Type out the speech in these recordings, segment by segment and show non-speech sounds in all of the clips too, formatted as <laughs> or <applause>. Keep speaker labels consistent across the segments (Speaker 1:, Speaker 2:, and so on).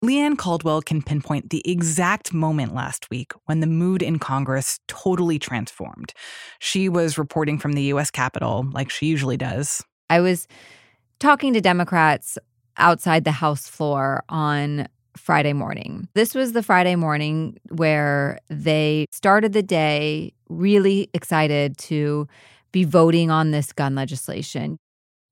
Speaker 1: Leigh Caldwell can pinpoint the exact moment last week when the mood in Congress totally transformed. She was reporting from the U.S. Capitol, like she usually does.
Speaker 2: I was talking to Democrats outside the House floor on Friday morning. This was the Friday morning where they started the day really excited to be voting on this gun legislation.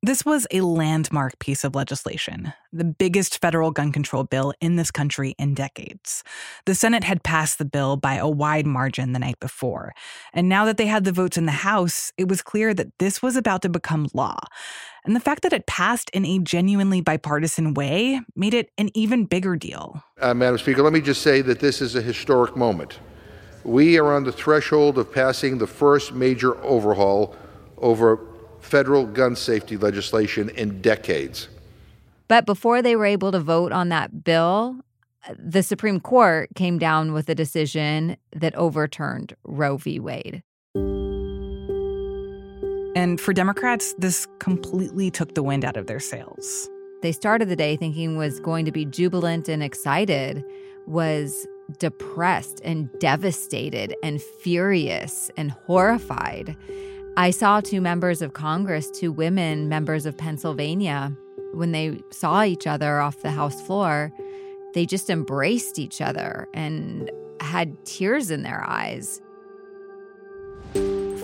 Speaker 1: This was a landmark piece of legislation, the biggest federal gun control bill in this country in decades. The Senate had passed the bill by a wide margin the night before. And now that they had the votes in the House, it was clear that this was about to become law. And the fact that it passed in a genuinely bipartisan way made it an even bigger deal.
Speaker 3: Uh, Madam Speaker, let me just say that this is a historic moment. We are on the threshold of passing the first major overhaul over federal gun safety legislation in decades.
Speaker 2: But before they were able to vote on that bill, the Supreme Court came down with a decision that overturned Roe v. Wade.
Speaker 1: And for Democrats, this completely took the wind out of their sails.
Speaker 2: They started the day thinking was going to be jubilant and excited, was depressed and devastated and furious and horrified. I saw two members of Congress, two women members of Pennsylvania, when they saw each other off the House floor, they just embraced each other and had tears in their eyes.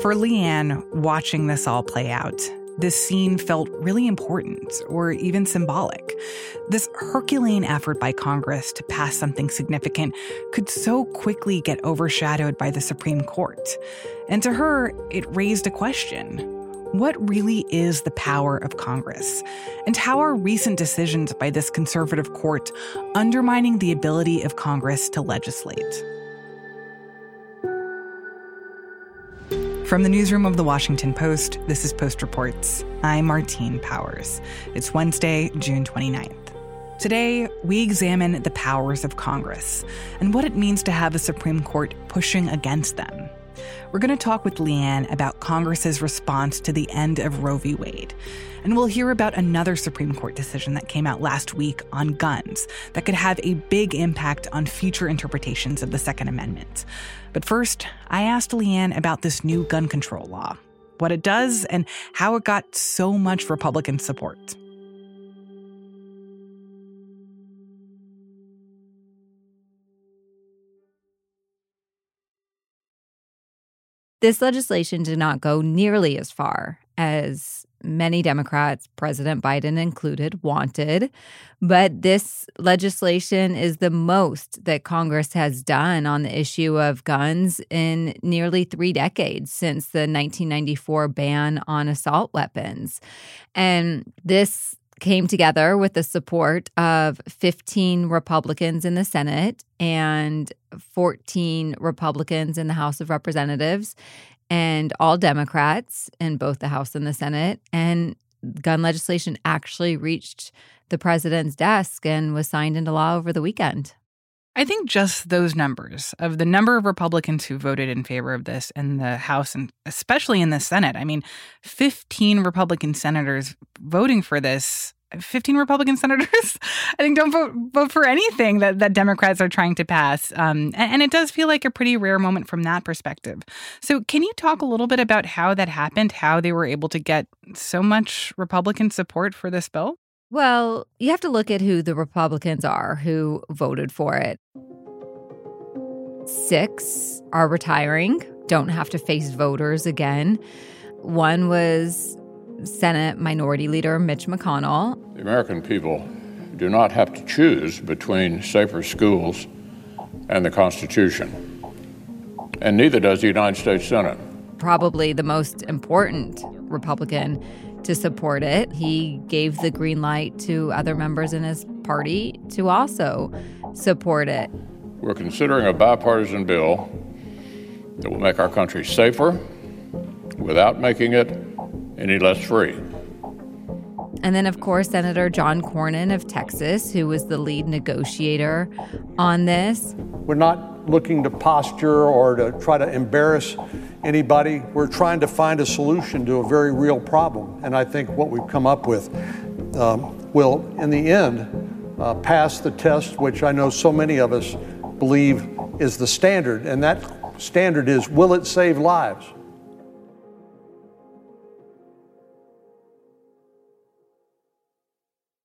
Speaker 1: For Leigh watching this all play out, this scene felt really important or even symbolic. This Herculean effort by Congress to pass something significant could so quickly get overshadowed by the Supreme Court. And to her, it raised a question. What really is the power of Congress? And how are recent decisions by this conservative court undermining the ability of Congress to legislate? From the newsroom of the Washington Post, this is Post Reports. I'm Martine Powers. It's Wednesday, June 29th. Today, we examine the powers of Congress and what it means to have a Supreme Court pushing against them. We're going to talk with Leigh Ann about Congress's response to the end of Roe v. Wade. And we'll hear about another Supreme Court decision that came out last week on guns that could have a big impact on future interpretations of the Second Amendment. But first, I asked Leigh about this new gun control law, what it does, and how it got so much Republican support.
Speaker 2: This legislation did not go nearly as far as many Democrats, President Biden included, wanted. But this legislation is the most that Congress has done on the issue of guns in nearly three decades since the 1994 ban on assault weapons. And this came together with the support of 15 Republicans in the Senate and 14 Republicans in the House of Representatives and all Democrats in both the House and the Senate. And gun legislation actually reached the president's desk and was signed into law over the weekend.
Speaker 1: I think just those numbers of the number of Republicans who voted in favor of this in the House and especially in the Senate. I mean, 15 Republican senators voting for this 15 Republican senators, <laughs> I think, don't vote vote for anything that, that Democrats are trying to pass. Um, and, and, it does feel like a pretty rare moment from that perspective. So, can you talk a little bit about how that happened, how they were able to get so much Republican support for this bill?
Speaker 2: Well, you have to look at who the Republicans are who voted for it. Six are retiring, don't have to face voters again. One was Senate Minority Leader Mitch McConnell.
Speaker 4: The American people do not have to choose between safer schools and the Constitution, and neither does the United States Senate.
Speaker 2: Probably the most important Republican to support it. He gave the green light to other members in his party to also support it.
Speaker 4: We're considering a bipartisan bill that will make our country safer without making it any less free.
Speaker 2: And then, of course, Senator John Cornyn of Texas, who was the lead negotiator on this.
Speaker 5: We're not looking to posture or to try to embarrass anybody. We're trying to find a solution to a very real problem. And I think what we've come up with um, will, in the end, uh, pass the test, which I know so many of us believe is the standard, and that standard is will it save lives?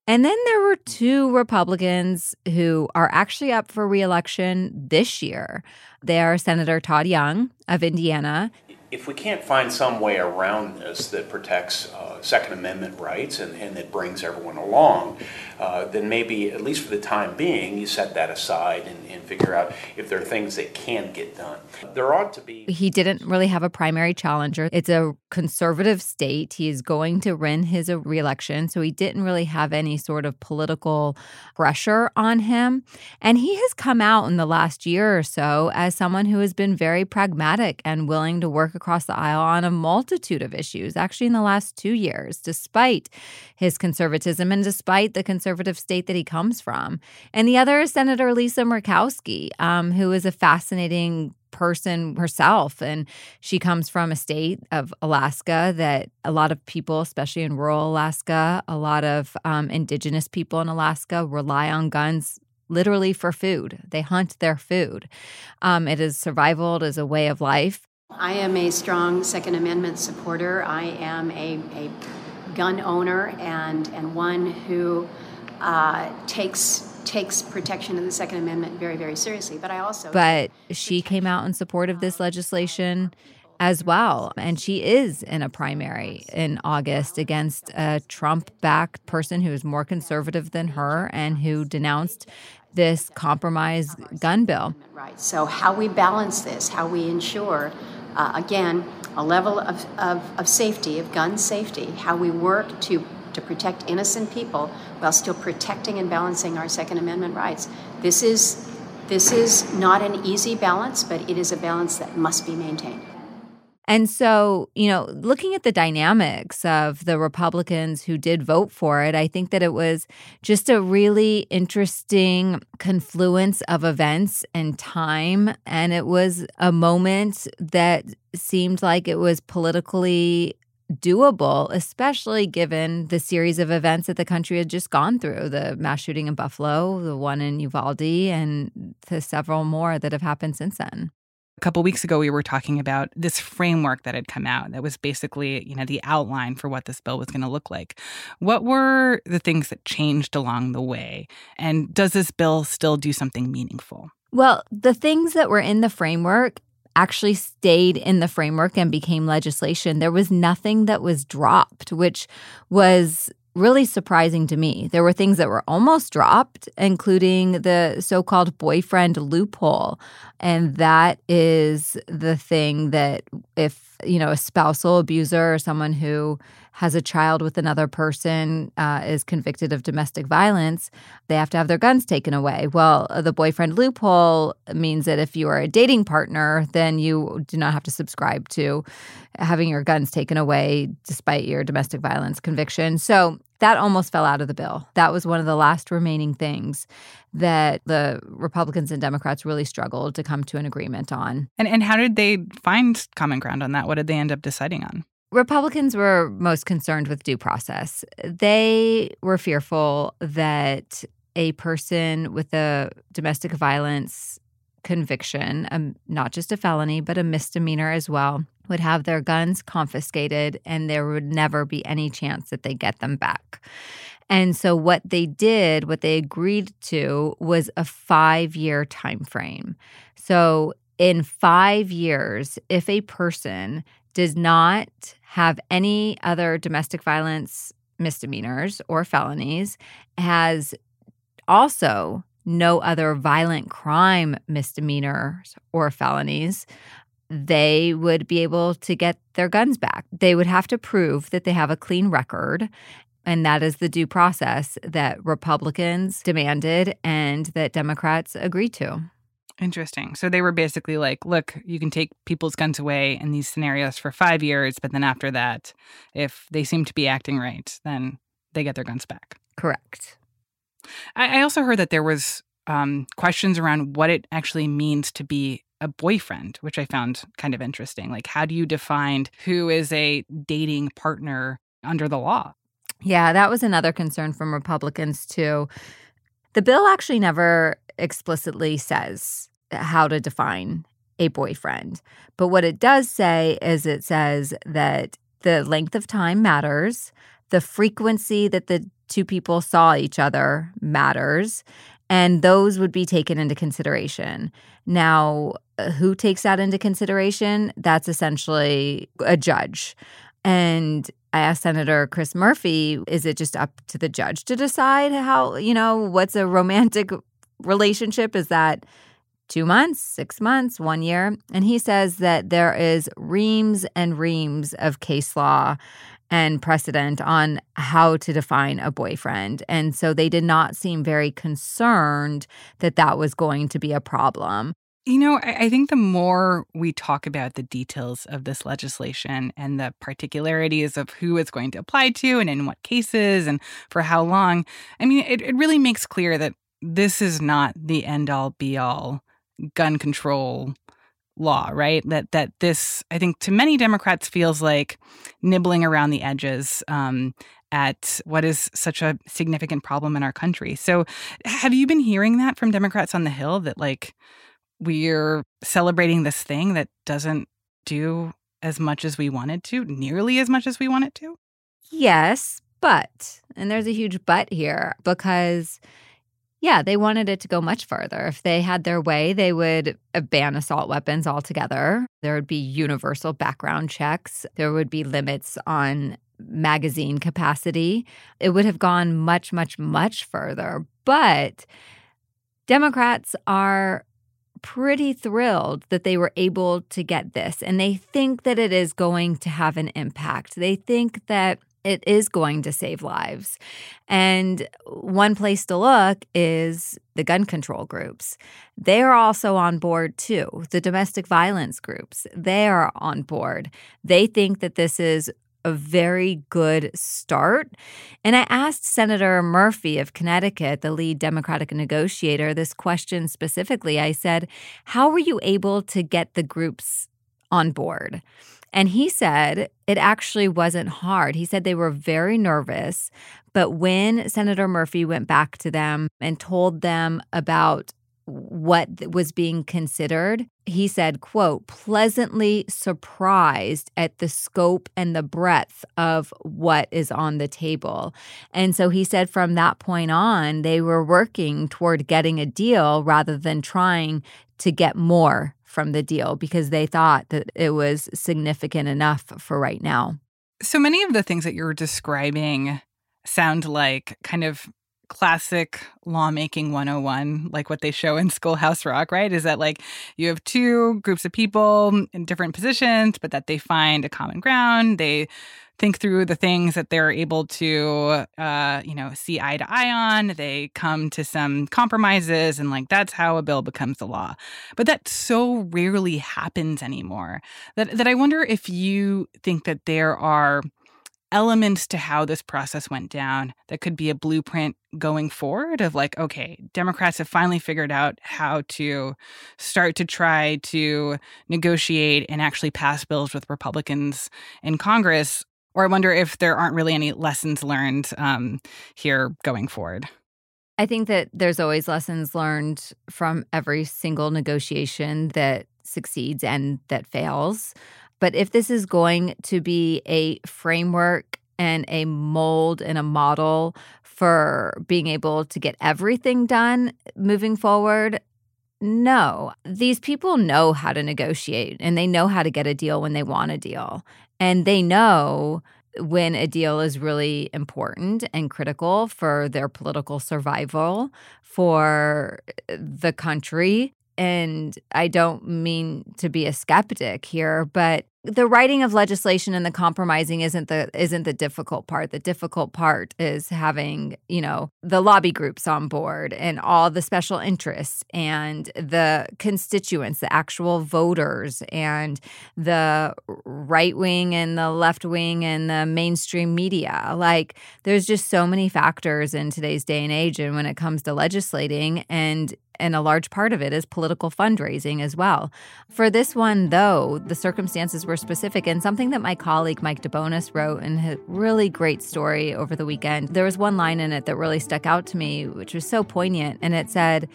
Speaker 2: And then there were two Republicans who are actually up for reelection this year. They are Senator Todd Young of Indiana
Speaker 6: if we can't find some way around this that protects uh, Second Amendment rights and, and that brings everyone along, uh, then maybe, at least for the time being, you set that aside and, and, figure out if there are things that can get done. There ought to be.
Speaker 2: He didn't really have a primary challenger. It's a conservative state. He is going to win his reelection. So he didn't really have any sort of political pressure on him. And he has come out in the last year or so as someone who has been very pragmatic and willing to work across the aisle on a multitude of issues, actually, in the last two years, despite his conservatism and despite the conservative state that he comes from. And the other is Senator Lisa Murkowski, um, who is a fascinating person herself. And she comes from a state of Alaska that a lot of people, especially in rural Alaska, a lot of um, indigenous people in Alaska rely on guns literally for food. They hunt their food. Um, it is survival, it is a way of life.
Speaker 7: I am a strong Second Amendment supporter. I am a, a gun owner and, and one who uh, takes takes protection of the Second Amendment very, very seriously. But I also
Speaker 2: But she came out in support of this legislation as well. And she is in a primary in August against a Trump backed person who is more conservative than her and who denounced this compromise gun bill.
Speaker 7: Right. So, how we balance this, how we ensure uh, again, a level of, of, of safety, of gun safety, how we work to, to protect innocent people while still protecting and balancing our Second Amendment rights. This is, this is not an easy balance, but it is a balance that must be maintained.
Speaker 2: And so, you know, looking at the dynamics of the Republicans who did vote for it, I think that it was just a really interesting confluence of events and time. And it was a moment that seemed like it was politically doable, especially given the series of events that the country had just gone through the mass shooting in Buffalo, the one in Uvalde, and the several more that have happened since then.
Speaker 1: A couple weeks ago, we were talking about this framework that had come out that was basically, you know, the outline for what this bill was going to look like. What were the things that changed along the way? And does this bill still do something meaningful?
Speaker 2: Well, the things that were in the framework actually stayed in the framework and became legislation. There was nothing that was dropped, which was really surprising to me. There were things that were almost dropped, including the so called boyfriend loophole. And that is the thing that if, you know, a spousal abuser or someone who has a child with another person uh, is convicted of domestic violence, they have to have their guns taken away. Well, the boyfriend loophole means that if you are a dating partner, then you do not have to subscribe to having your guns taken away despite your domestic violence conviction. So that almost fell out of the bill. That was one of the last remaining things that the Republicans and Democrats really struggled to come to an agreement on.
Speaker 1: And and how did they find common ground on that? What did they end up deciding on?
Speaker 2: Republicans were most concerned with due process. They were fearful that a person with a domestic violence conviction, um, not just a felony, but a misdemeanor as well, would have their guns confiscated and there would never be any chance that they get them back. And so what they did, what they agreed to was a 5-year time frame. So in 5 years, if a person does not have any other domestic violence misdemeanors or felonies, has also no other violent crime misdemeanors or felonies, they would be able to get their guns back. They would have to prove that they have a clean record. And that is the due process that Republicans demanded and that Democrats agreed to.
Speaker 1: Interesting. So they were basically like, look, you can take people's guns away in these scenarios for five years, but then after that, if they seem to be acting right, then they get their guns back.
Speaker 2: Correct.
Speaker 1: I, I also heard that there was um, questions around what it actually means to be a boyfriend, which I found kind of interesting. Like, how do you define who is a dating partner under the law?
Speaker 2: Yeah, that was another concern from Republicans, too The bill actually never explicitly says how to define a boyfriend. But what it does say is it says that the length of time matters, the frequency that the two people saw each other matters, and those would be taken into consideration. Now, uh, who takes that into consideration? That's essentially a judge. And I asked Senator Chris Murphy, is it just up to the judge to decide how, you know, what's a romantic relationship? Is that two months, six months, one year? And he says that there is reams and reams of case law and precedent on how to define a boyfriend. And so they did not seem very concerned that that was going to be a problem.
Speaker 1: You know, I, think the more we talk about the details of this legislation and the particularities of who it's going to apply to and in what cases and for how long, I mean, it, it really makes clear that this is not the end all be all gun control law, right? That that this, I think, to many Democrats feels like nibbling around the edges um, at what is such a significant problem in our country. So, have you been hearing that from Democrats on the Hill that like we're celebrating this thing that doesn't do as much as we wanted to, nearly as much as we want it to?
Speaker 2: Yes, but, and there's a huge but here because, yeah, they wanted it to go much further. If they had their way, they would ban assault weapons altogether. There would be universal background checks, there would be limits on magazine capacity. It would have gone much, much, much further. But Democrats are pretty thrilled that they were able to get this. And they think that it is going to have an impact. They think that it is going to save lives. And one place to look is the gun control groups. They are also on board too. The domestic violence groups, they are on board. They think that this is a very good start. And I asked Senator Murphy of Connecticut, the lead Democratic negotiator, this question specifically. I said, How were you able to get the groups on board? And he said it actually wasn't hard. He said they were very nervous. But when Senator Murphy went back to them and told them about what was being considered he said quote pleasantly surprised at the scope and the breadth of what is on the table and so he said from that point on they were working toward getting a deal rather than trying to get more from the deal because they thought that it was significant enough for right now.
Speaker 1: So many of the things that you're describing sound like kind of classic lawmaking 101 like what they show in schoolhouse rock right? Is that like you have two groups of people in different positions but that they find a common ground. They think through the things that they're able to uh, you know see eye to eye on. They come to some compromises and like that's how a bill becomes the law. But that so rarely happens anymore that that i wonder if you think that there are elements to how this process went down that could be a blueprint going forward of like okay democrats have finally figured out how to start to try to negotiate and actually pass bills with republicans in congress or i wonder if there aren't really any lessons learned um, here going forward
Speaker 2: i think that there's always lessons learned from every single negotiation that succeeds and that fails but if this is going to be a framework and a mold and a model for being able to get everything done moving forward, no. These people know how to negotiate and they know how to get a deal when they want a deal. And they know when a deal is really important and critical for their political survival, for eh, the country, and I don't mean to be a skeptic here, but the writing of legislation and the compromising isn't the isn't the difficult part. The difficult part is having, you know, the lobby groups on board and all the special interests and the constituents, the actual voters and the right wing and the left wing and the mainstream media. Like there's just so many factors in today's day and age and when it comes to legislating and and a large part of it is political fundraising as well. For this one, though, the circumstances were specific and something that my colleague Mike DeBonis wrote in his really great story over the weekend. There was one line in it that really stuck out to me, which was so poignant, and it said,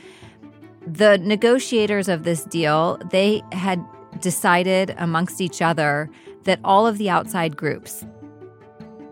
Speaker 2: the negotiators of this deal, they had decided amongst each other that all of the outside groups,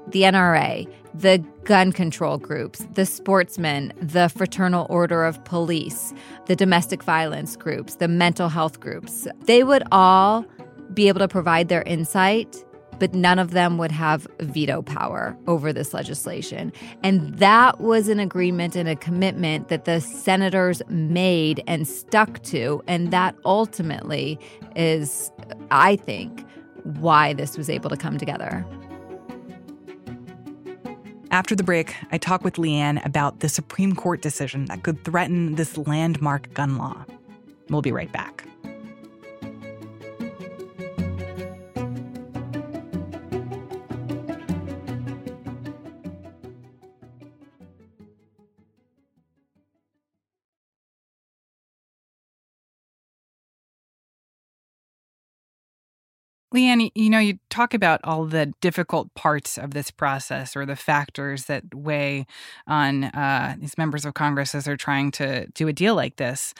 Speaker 2: the NRA, the gun control groups, the sportsmen, the Fraternal Order of Police, the domestic violence groups, the mental health groups, they would all be able to provide their insight, but none of them would have veto power over this legislation. And that was an agreement and a commitment that the senators made and stuck to. And that ultimately is, I think, why this was able to come together.
Speaker 1: After the break, I talk with Leigh Ann about the Supreme Court decision that could threaten this landmark gun law. We'll be right back. Leigh Ann, you know, you talk about all the difficult parts of this process or the factors that weigh on uh, these members of Congress as they're trying to do a deal like this.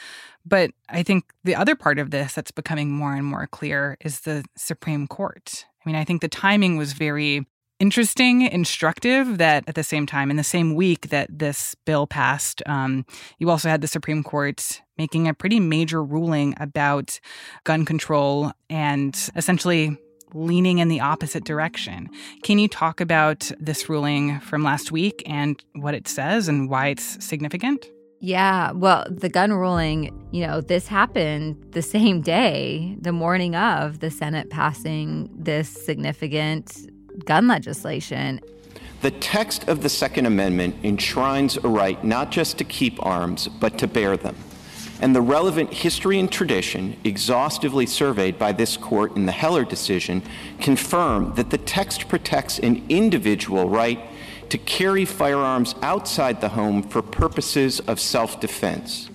Speaker 1: But I think the other part of this that's becoming more and more clear is the Supreme Court. I mean, I think the timing was very interesting, instructive that at the same time, in the same week that this bill passed, um, you also had the Supreme Court making a pretty major ruling about gun control and essentially leaning in the opposite direction. Can you talk about this ruling from last week and what it says and why it's significant?
Speaker 2: Yeah, well, the gun ruling, you know, this happened the same day, the morning of the Senate passing this significant gun legislation.
Speaker 8: The text of the Second Amendment enshrines a right not just to keep arms, but to bear them. And the relevant history and tradition, exhaustively surveyed by this court in the Heller decision, confirm that the text protects an individual right to carry firearms outside the home for purposes of self defense.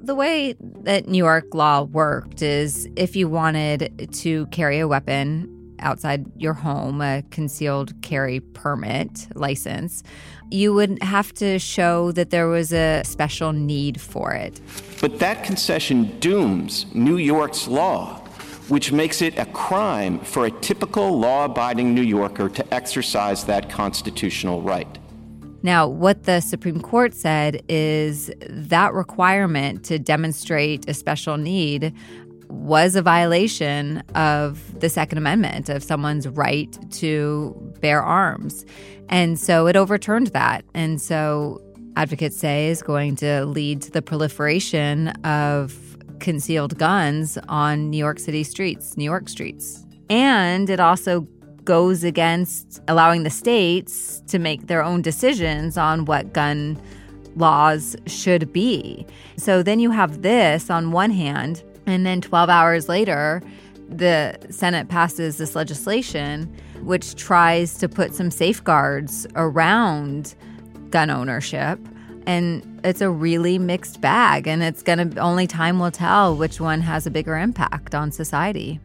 Speaker 2: The way that New York law worked is if you wanted to carry a weapon outside your home, a concealed carry permit license, you would have to show that there was a special need for it.
Speaker 8: But that concession dooms New York's law, which makes it a crime for a typical law abiding New Yorker to exercise that constitutional right.
Speaker 2: Now, what the Supreme Court said is that requirement to demonstrate a special need was a violation of the Second Amendment, of someone's right to bear arms. And so it overturned that. And so advocates say is going to lead to the proliferation of concealed guns on New York City streets, New York streets. And it also goes against allowing the states to make their own decisions on what gun laws should be. So then you have this on one hand and then 12 hours later, the Senate passes this legislation which tries to put some safeguards around gun ownership. And it's a really mixed bag, and it's going to only time will tell which one has a bigger impact on society.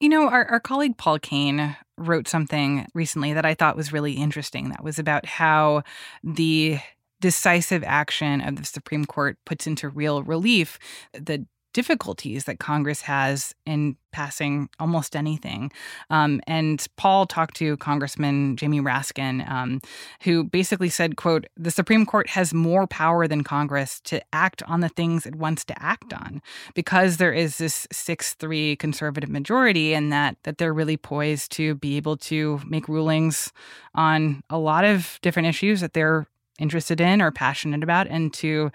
Speaker 1: You know, our, our colleague Paul Kane wrote something recently that I thought was really interesting. That was about how the decisive action of the Supreme Court puts into real relief the difficulties that Congress has in passing almost anything. Um, and Paul talked to Congressman Jamie Raskin, um, who basically said, quote, the Supreme Court has more power than Congress to act on the things it wants to act on because there is this 6-3 conservative majority and that that they're really poised to be able to make rulings on a lot of different issues that they're interested in or passionate about and to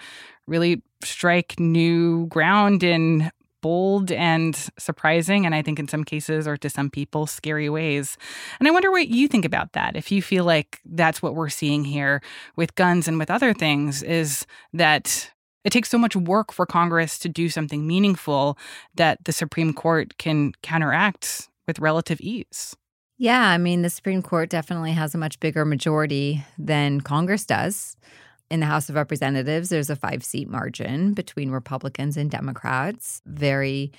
Speaker 1: really strike new ground in bold and surprising, and I think in some cases, or to some people, scary ways. And I wonder what you think about that. If you feel like that's what we're seeing here with guns and with other things, is that it takes so much work for Congress to do something meaningful that the Supreme Court can counteract with relative ease.
Speaker 2: Yeah, I mean, the Supreme Court definitely has a much bigger majority than Congress does. In the House of Representatives, there's a five seat margin between Republicans and Democrats, very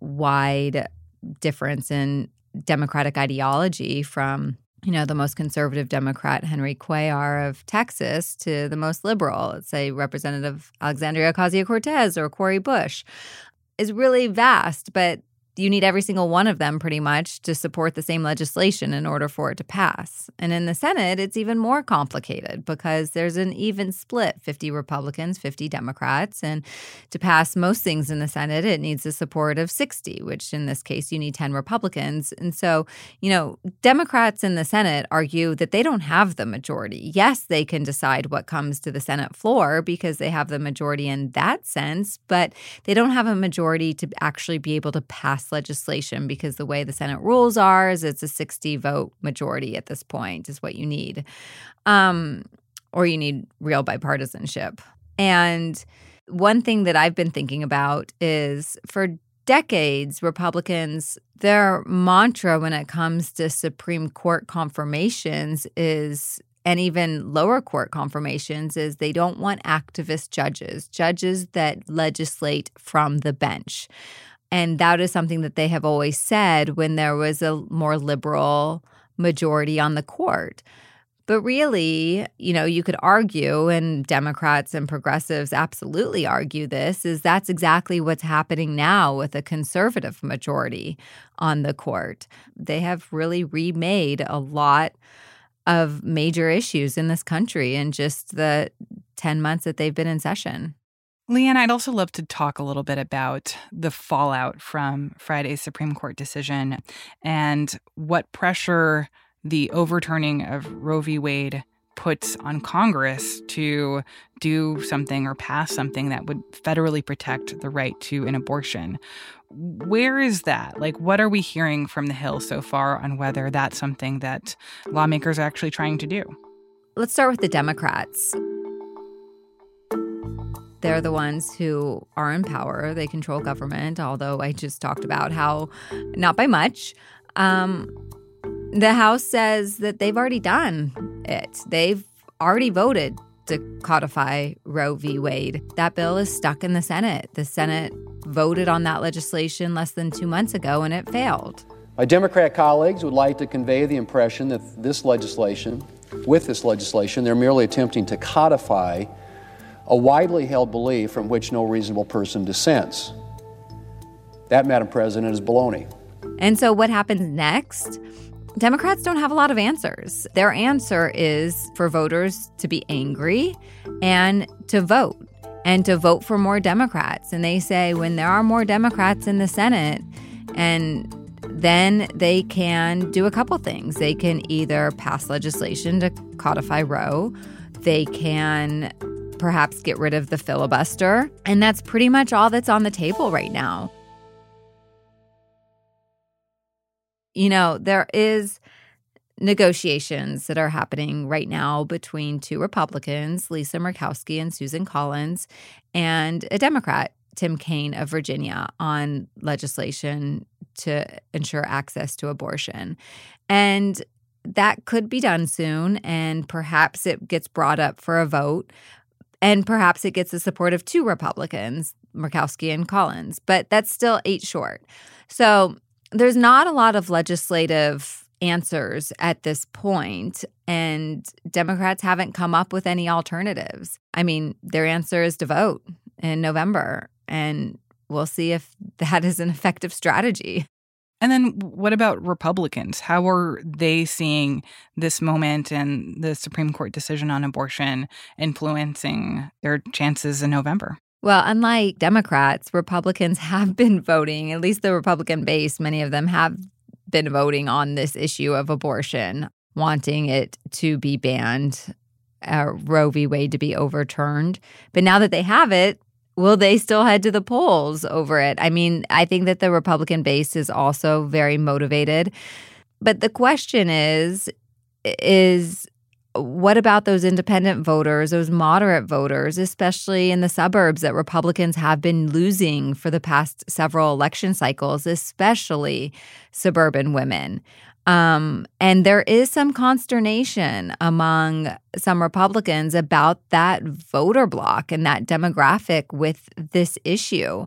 Speaker 2: wide difference in Democratic ideology from you know, the most conservative Democrat, Henry Cuellar of Texas, to the most liberal, let's say Representative Alexandria Ocasio Cortez or Cori Bush, is really vast. But you need every single one of them pretty much to support the same legislation in order for it to pass. And in the Senate, it's even more complicated because there's an even split 50 Republicans, 50 Democrats. And to pass most things in the Senate, it needs the support of 60, which in this case, you need 10 Republicans. And so, you know, Democrats in the Senate argue that they don't have the majority. Yes, they can decide what comes to the Senate floor because they have the majority in that sense, but they don't have a majority to actually be able to pass legislation because the way the Senate rules are is it's a 60 vote majority at this point is what you need. Um, or you need real bipartisanship. And one thing that I've been thinking about is for decades, Republicans, their mantra when it comes to Supreme Court confirmations is and even lower court confirmations is they don't want activist judges, judges that legislate from the bench. And that is something that they have always said when there was a more liberal majority on the court. But really, you know, you could argue, and Democrats and progressives absolutely argue this, is that's exactly what's happening now with a conservative majority on the court. They have really remade a lot of major issues in this country in just the 10 months that they've been in session.
Speaker 1: Leigh Ann, I'd also love to talk a little bit about the fallout from Friday's Supreme Court decision and what pressure the overturning of Roe v. Wade puts on Congress to do something or pass something that would federally protect the right to an abortion. Where is that? Like, what are we hearing from the Hill so far on whether that's something that lawmakers are actually trying to do?
Speaker 2: Let's start with the Democrats. They're the ones who are in power. They control government, although I just talked about how not by much. Um, the House says that they've already done it. They've already voted to codify Roe v. Wade. That bill is stuck in the Senate. The Senate voted on that legislation less than two months ago and it failed.
Speaker 5: My Democrat colleagues would like to convey the impression that this legislation, with this legislation, they're merely attempting to codify a widely held belief from which no reasonable person dissents. That, Madam President, is baloney.
Speaker 2: And so, what happens next? Democrats don't have a lot of answers. Their answer is for voters to be angry and to vote and to vote for more Democrats. And they say when there are more Democrats in the Senate, and then they can do a couple things. They can either pass legislation to codify Roe, they can perhaps get rid of the filibuster. And that's pretty much all that's on the table right now. You know, there is negotiations that are happening right now between two Republicans, Lisa Murkowski and Susan Collins, and a Democrat, Tim Kaine of Virginia, on legislation to ensure access to abortion. And that could be done soon, and perhaps it gets brought up for a vote. And perhaps it gets the support of two Republicans, Murkowski and Collins, but that's still eight short. So there's not a lot of legislative answers at this point, and Democrats haven't come up with any alternatives. I mean, their answer is to vote in November, and we'll see if <laughs> that is an effective strategy.
Speaker 1: And then what about Republicans? How are they seeing this moment and the Supreme Court decision on abortion influencing their chances in November?
Speaker 2: Well, unlike Democrats, Republicans <laughs> have been voting, at least the Republican base, many of them have been voting on this issue of abortion, wanting it to be banned, uh, Roe v. Wade to be overturned. But now that they have it, will they still head to the polls over it? I mean, I think that the Republican base is also very motivated. But the question is is what about those independent voters, those moderate voters, especially in the suburbs that Republicans have been losing for the past several election cycles, especially suburban women? Um, and there is some consternation among some Republicans about that voter block and that demographic with this issue.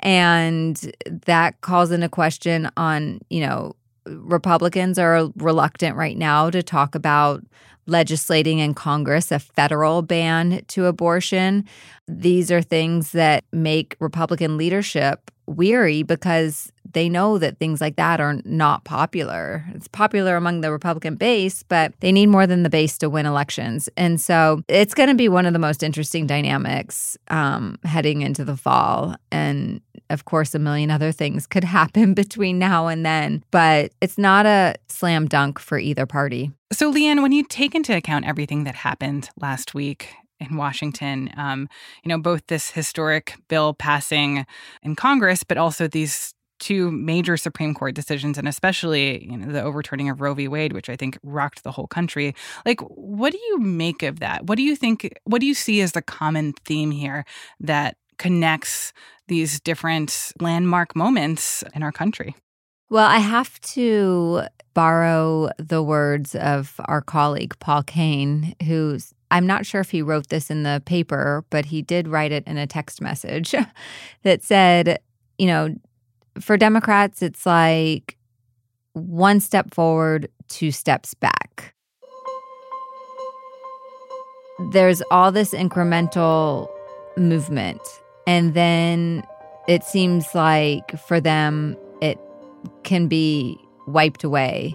Speaker 2: And that calls into question on, you know, Republicans are reluctant right now to talk about legislating in Congress a federal ban to abortion. These are things that make Republican leadership weary because they know that things like that are not popular. It's popular among the Republican base, but they need more than the base to win elections. And so it's going to be one of the most interesting dynamics um, heading into the fall. And of course, a million other things could <laughs> happen between now and then, but it's not a slam dunk for either party.
Speaker 1: So, Leigh Ann, when you take into account everything that happened last week, in Washington. Um, you know, both this historic bill passing in Congress, but also these two major Supreme Court decisions, and especially you know the overturning of Roe v. Wade, which I think rocked the whole country. Like, what do you make of that? What do you think? What do you see as the common theme here that connects these different landmark moments in our country?
Speaker 2: Well, I have to borrow the words of our colleague Paul Kane, who's I'm not sure if he wrote this in the paper, but he did write it in a text message <laughs> that said, you know, for Democrats, it's like one step forward, two steps back. There's all this incremental movement. And then it seems like for them, it can be wiped away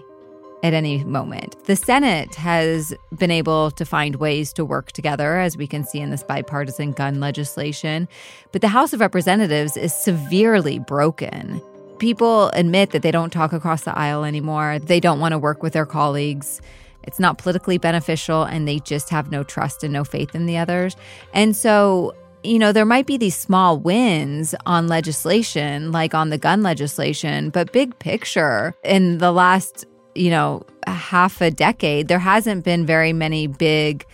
Speaker 2: at any moment. The Senate has been able to find ways to work together, as we can see in this bipartisan gun legislation. But the House of Representatives is severely broken. People admit that they don't talk across the aisle anymore, they don't want to work with their colleagues. It's not politically beneficial, and they just have no trust and no faith in the others. And so you know, there might be these small wins on legislation, like on the gun legislation, but big picture in the last you know, half a decade, there hasn't been very many big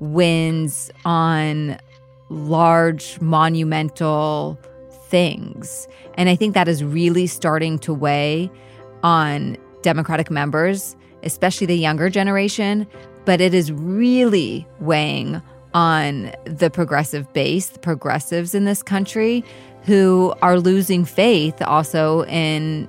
Speaker 2: wins on large, monumental things. And I think that is really starting to weigh on Democratic members, especially the younger generation. But it is really weighing on the progressive base, the progressives in this country, who are losing faith also in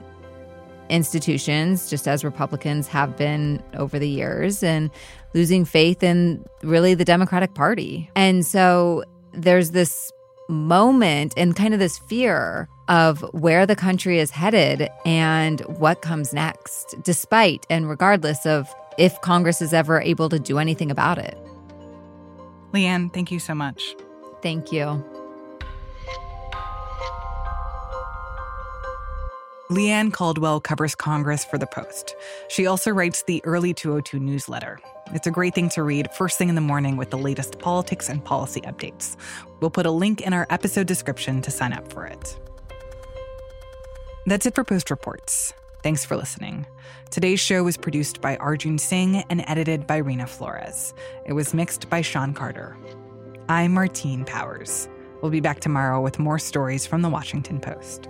Speaker 2: institutions, just as Republicans have been over the years, and losing faith in really the Democratic Party. And so there's this moment and kind of this fear of where the country is headed and what comes next, despite and regardless of if Congress is ever able to do anything about it.
Speaker 1: Leigh Ann, thank you so much.
Speaker 2: Thank you.
Speaker 1: Leigh Ann Caldwell covers Congress for The Post. She also writes the Early 202 newsletter. It's a great thing to read first thing in the morning with the latest politics and policy updates. We'll put a link in our episode description to sign up for it. That's it for Post Reports. Thanks for listening. Today's show was produced by Arjun Singh and edited by Reena Flores. It was mixed by Sean Carter. I'm Martine Powers. We'll be back tomorrow with more stories from the Washington Post.